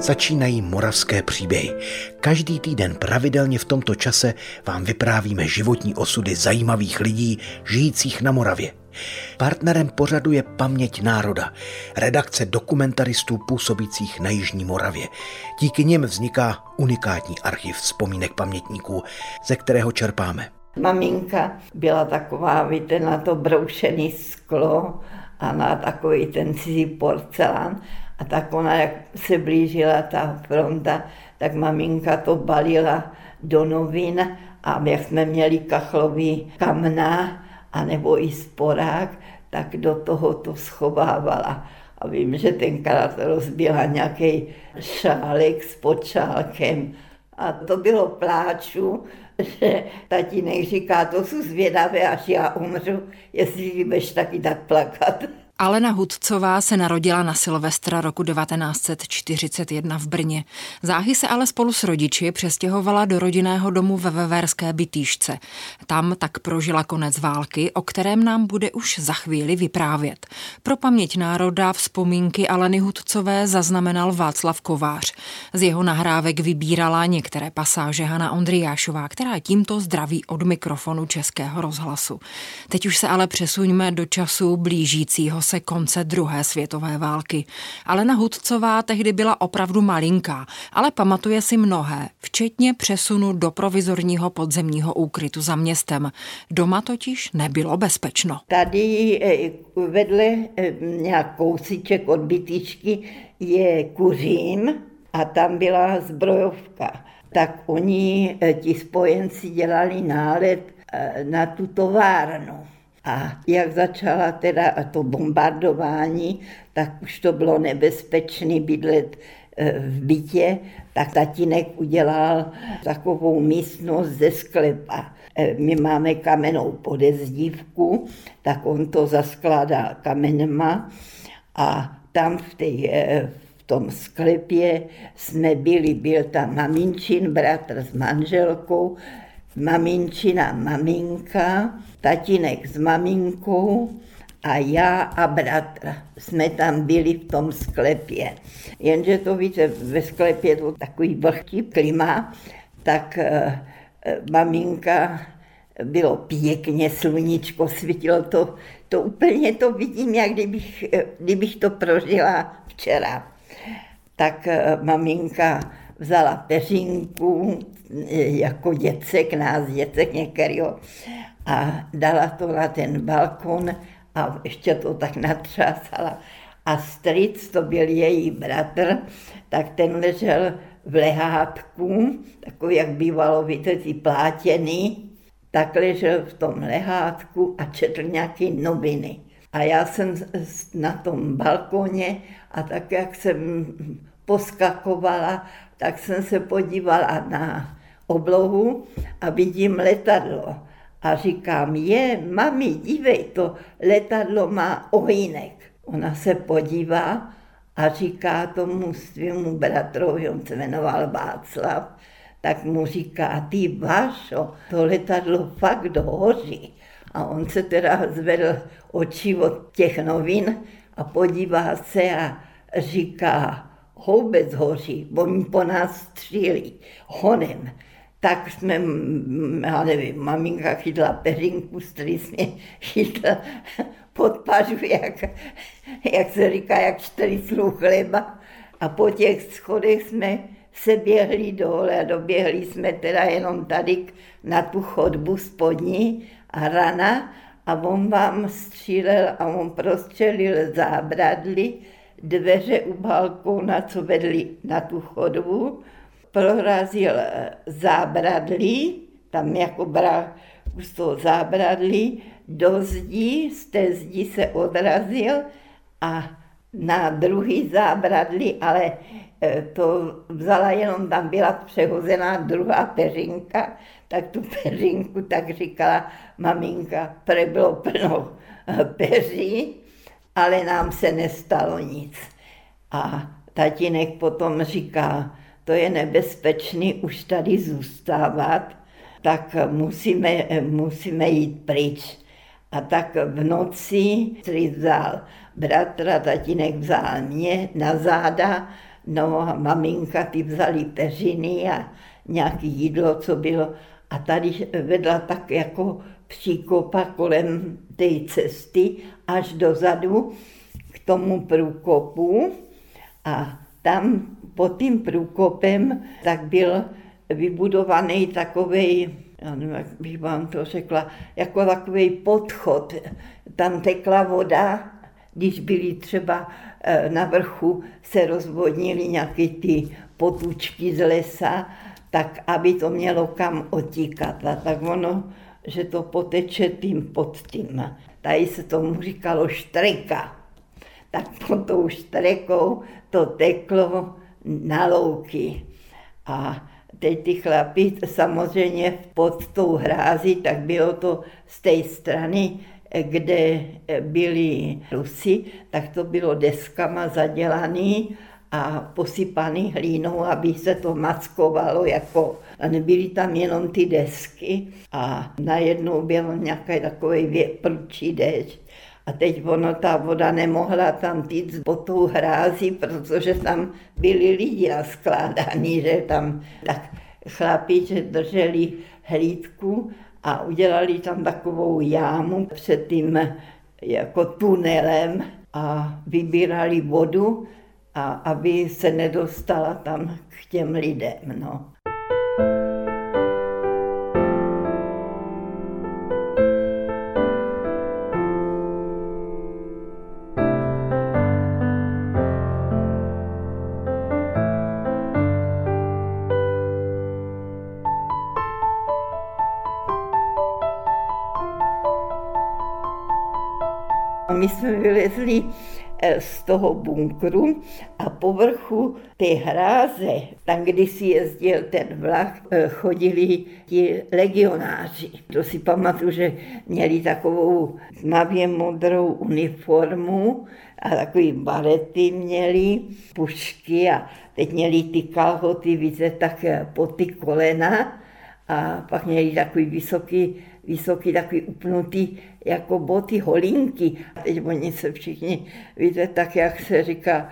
Začínají moravské příběhy. Každý týden pravidelně v tomto čase vám vyprávíme životní osudy zajímavých lidí žijících na Moravě. Partnerem pořadu je Paměť národa, redakce dokumentaristů působících na Jižní Moravě. Díky nim vzniká unikátní archiv vzpomínek pamětníků, ze kterého čerpáme. Maminka byla taková, víte, na to broušený sklo a na takový ten cizí porcelán. A tak ona, jak se blížila ta fronta, tak maminka to balila do novin a jak jsme měli kachlový kamna, anebo i sporák, tak do toho to schovávala. A vím, že tenkrát rozbila nějaký šálek s počálkem. A to bylo pláču, že tatínek říká, to jsou zvědavé, až já umřu, jestli budeš taky tak plakat. Alena Hudcová se narodila na Silvestra roku 1941 v Brně. Záhy se ale spolu s rodiči přestěhovala do rodinného domu ve Veverské bytýšce. Tam tak prožila konec války, o kterém nám bude už za chvíli vyprávět. Pro paměť národa vzpomínky Aleny Hudcové zaznamenal Václav Kovář. Z jeho nahrávek vybírala některé pasáže Hana Ondriášová, která tímto zdraví od mikrofonu Českého rozhlasu. Teď už se ale přesuňme do času blížícího se konce druhé světové války. Alena Hudcová tehdy byla opravdu malinká, ale pamatuje si mnohé, včetně přesunu do provizorního podzemního úkrytu za městem. Doma totiž nebylo bezpečno. Tady eh, vedle eh, nějak kousíček od bytičky je kuřím a tam byla zbrojovka. Tak oni, eh, ti spojenci, dělali nálet na tu továrnu. A jak začala teda to bombardování, tak už to bylo nebezpečné bydlet e, v bytě, tak tatínek udělal takovou místnost ze sklepa. E, my máme kamenou podezdívku, tak on to zaskládal kamenema. A tam v, té, e, v tom sklepě jsme byli, byl tam maminčin bratr s manželkou, maminčina maminka, tatínek s maminkou a já a bratr jsme tam byli v tom sklepě. Jenže to víte, ve sklepě to takový vlhký klima, tak e, maminka bylo pěkně, sluníčko svítilo to, to úplně to vidím, jak kdybych, eh, kdybych to prožila včera. Tak e, maminka vzala peřinku, jako děcek, nás děcek některého, a dala to na ten balkon a ještě to tak natřásala. A stric, to byl její bratr, tak ten ležel v lehátku, takový, jak bývalo, víte, ty plátěný, tak ležel v tom lehátku a četl nějaké noviny. A já jsem na tom balkoně a tak, jak jsem poskakovala, tak jsem se podívala na oblohu a vidím letadlo. A říkám, je, mami, dívej, to letadlo má ohýnek. Ona se podívá a říká tomu svému bratrovi, on se jmenoval Václav, tak mu říká, ty Vášo, to letadlo fakt hoří. A on se teda zvedl oči od těch novin a podívá se a říká, houbec hoří, oni po nás střílí honem tak jsme, já nevím, maminka chytla peřinku, strýc mě chytla pod pažu, jak, jak se říká, jak čtyři sluch chleba. A po těch schodech jsme se běhli dole a doběhli jsme teda jenom tady na tu chodbu spodní a rana a on vám střílel a on prostřelil zábradly, dveře u balkóna, co vedly na tu chodbu. Prorazil eh, zábradlí, tam jako bral z toho zábradlí, do zdí, z té zdi se odrazil a na druhý zábradlí, ale eh, to vzala jenom, tam byla přehozená druhá peřinka, tak tu peřinku tak říkala maminka, pre bylo plno peří, ale nám se nestalo nic. A tatínek potom říká, to je nebezpečný už tady zůstávat, tak musíme, musíme jít pryč. A tak v noci si vzal bratra, tatínek vzal mě na záda, No a maminka ty vzali peřiny a nějaké jídlo, co bylo. A tady vedla tak jako příkopa kolem té cesty až dozadu k tomu průkopu. A tam pod tím průkopem tak byl vybudovaný takový, já nevím, jak bych vám to řekla, jako takový podchod. Tam tekla voda, když byli třeba eh, na vrchu, se rozvodnily nějaké ty potučky z lesa, tak aby to mělo kam otíkat. A tak ono, že to poteče tím pod tím. Tady se tomu říkalo štreka. Tak pod tou štrekou to teklo na louky. A teď ty chlapi samozřejmě pod tou hrází, tak bylo to z té strany, kde byli Rusy, tak to bylo deskama zadělaný a posypaný hlínou, aby se to maskovalo jako, a nebyly tam jenom ty desky. A najednou byl nějaký takový prčí déšť. A teď ono, ta voda nemohla tam týct po tou hrází, protože tam byli lidi naskládaní, že tam tak chlapi, že drželi hlídku a udělali tam takovou jámu před tím jako tunelem a vybírali vodu, a aby se nedostala tam k těm lidem. No. My jsme vylezli z toho bunkru a povrchu té hráze, tam, kdy si jezdil ten vlak, eh, chodili ti legionáři. To si pamatuju, že měli takovou tmavě modrou uniformu a takový barety měli, pušky a teď měli ty kalhoty, víte, tak eh, po ty kolena a pak měli takový vysoký vysoký, takový upnutý, jako boty, holinky. A teď oni se všichni, víte, tak jak se říká,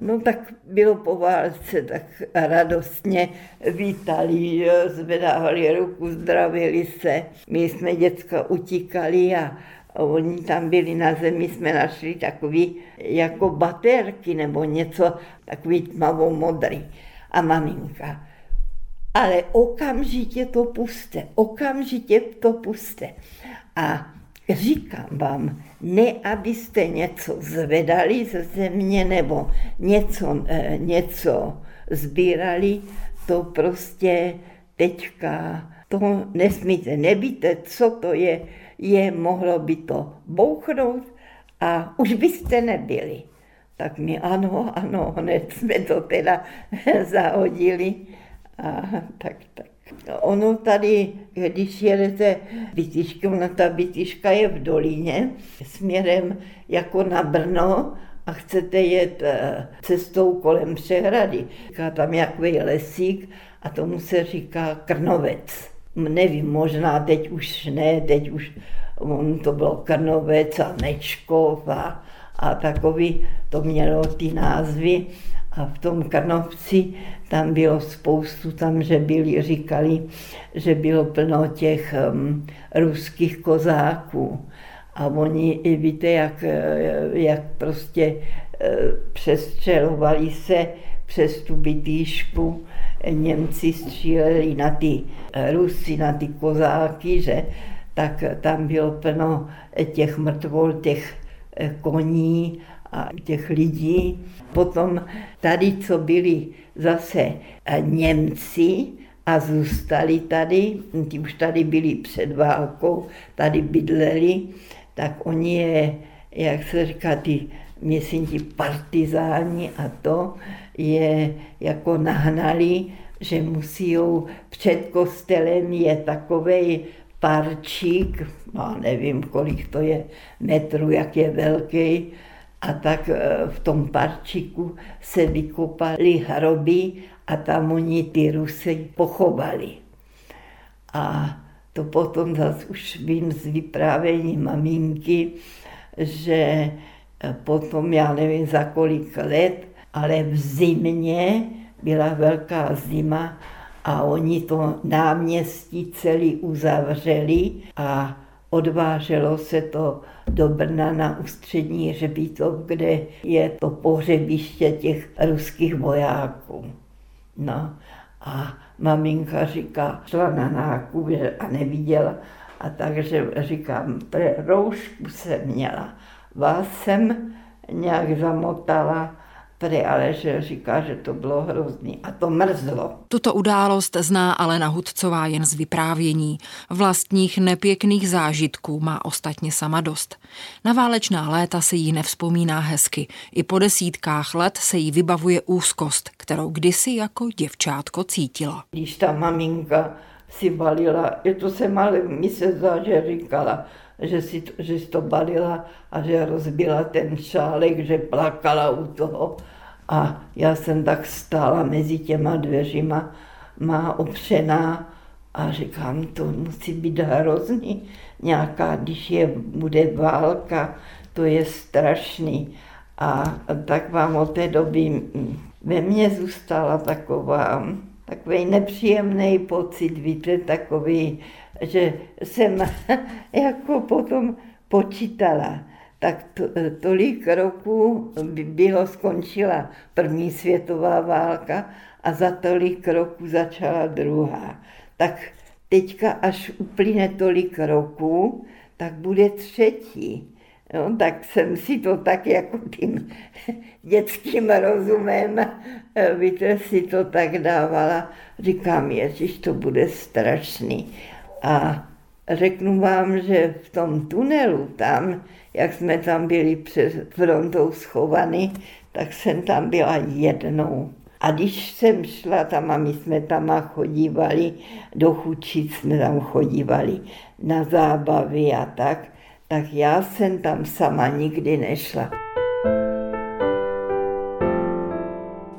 No tak bylo po válce, tak radostně vítali, zvedávali ruku, zdravili se. My jsme děcka utíkali a oni tam byli na zemi, jsme našli takový jako baterky nebo něco, takový tmavou modrý. A maminka, ale okamžitě to puste, okamžitě to puste. A říkám vám, ne abyste něco zvedali ze země nebo něco, eh, něco sbírali, to prostě teďka, to nesmíte, nevíte, co to je, je, mohlo by to bouchnout a už byste nebyli. Tak mi ano, ano, hned jsme to teda zahodili a tak, tak. Ono tady, když jedete bytiškou, na ta bytiška je v dolíně, směrem jako na Brno, a chcete jet eh, cestou kolem přehrady. Říká tam nějaký lesík a tomu se říká Krnovec. Nevím, možná teď už ne, teď už on to bylo Krnovec a Nečkov a, a takový, to mělo ty názvy. A v tom Karnovci tam bylo spoustu, tam, že byli, říkali, že bylo plno těch um, ruských kozáků. A oni, víte, jak, eh, jak prostě eh, přestřelovali se přes tu bytýšku, Němci stříleli na ty eh, Rusy, na ty kozáky, že tak tam bylo plno těch mrtvol, těch koní a těch lidí. Potom tady, co byli zase Němci a zůstali tady, ti už tady byli před válkou, tady bydleli, tak oni je, jak se říká, ty, ti partizáni a to je jako nahnali, že musí před kostelem je takový parčík, no nevím, kolik to je metrů, jak je velký, a tak e, v tom parčiku se vykopali hroby a tam oni ty Rusy pochovali. A to potom zase už vím z vyprávění maminky, že e, potom, já nevím za kolik let, ale v zimě byla velká zima a oni to náměstí celý uzavřeli a odváželo se to do Brna na ústřední hřbitov, kde je to pohřebiště těch ruských vojáků. No a maminka říká, šla na nákup a neviděla. A takže říkám, roušku jsem měla. Vás jsem nějak zamotala Tady ale že říká, že to bylo hrozný a to mrzlo. Tuto událost zná Alena Hudcová jen z vyprávění. Vlastních nepěkných zážitků má ostatně sama dost. Na válečná léta se jí nevzpomíná hezky. I po desítkách let se jí vybavuje úzkost, kterou kdysi jako děvčátko cítila. Když ta maminka si balila, je to se ale mi se zdá, že říkala, že si, to, že si to balila a že rozbila ten šálek, že plakala u toho. A já jsem tak stála mezi těma dveřima, má opřená a říkám, to musí být hrozný. Nějaká, když je, bude válka, to je strašný. A tak vám od té doby ve mně zůstala taková, takový nepříjemný pocit, víte, takový, že jsem jako potom počítala, tak to, tolik roků by bylo skončila první světová válka a za tolik roků začala druhá. Tak teďka, až uplyne tolik roků, tak bude třetí. No, tak jsem si to tak jako tím dětským rozumem, víte, si to tak dávala. Říkám, ježiš, to bude strašný. A řeknu vám, že v tom tunelu tam, jak jsme tam byli před frontou schovaný, tak jsem tam byla jednou. A když jsem šla tam a my jsme tam chodívali, do Chučic jsme tam chodívali na zábavy a tak, tak já jsem tam sama nikdy nešla.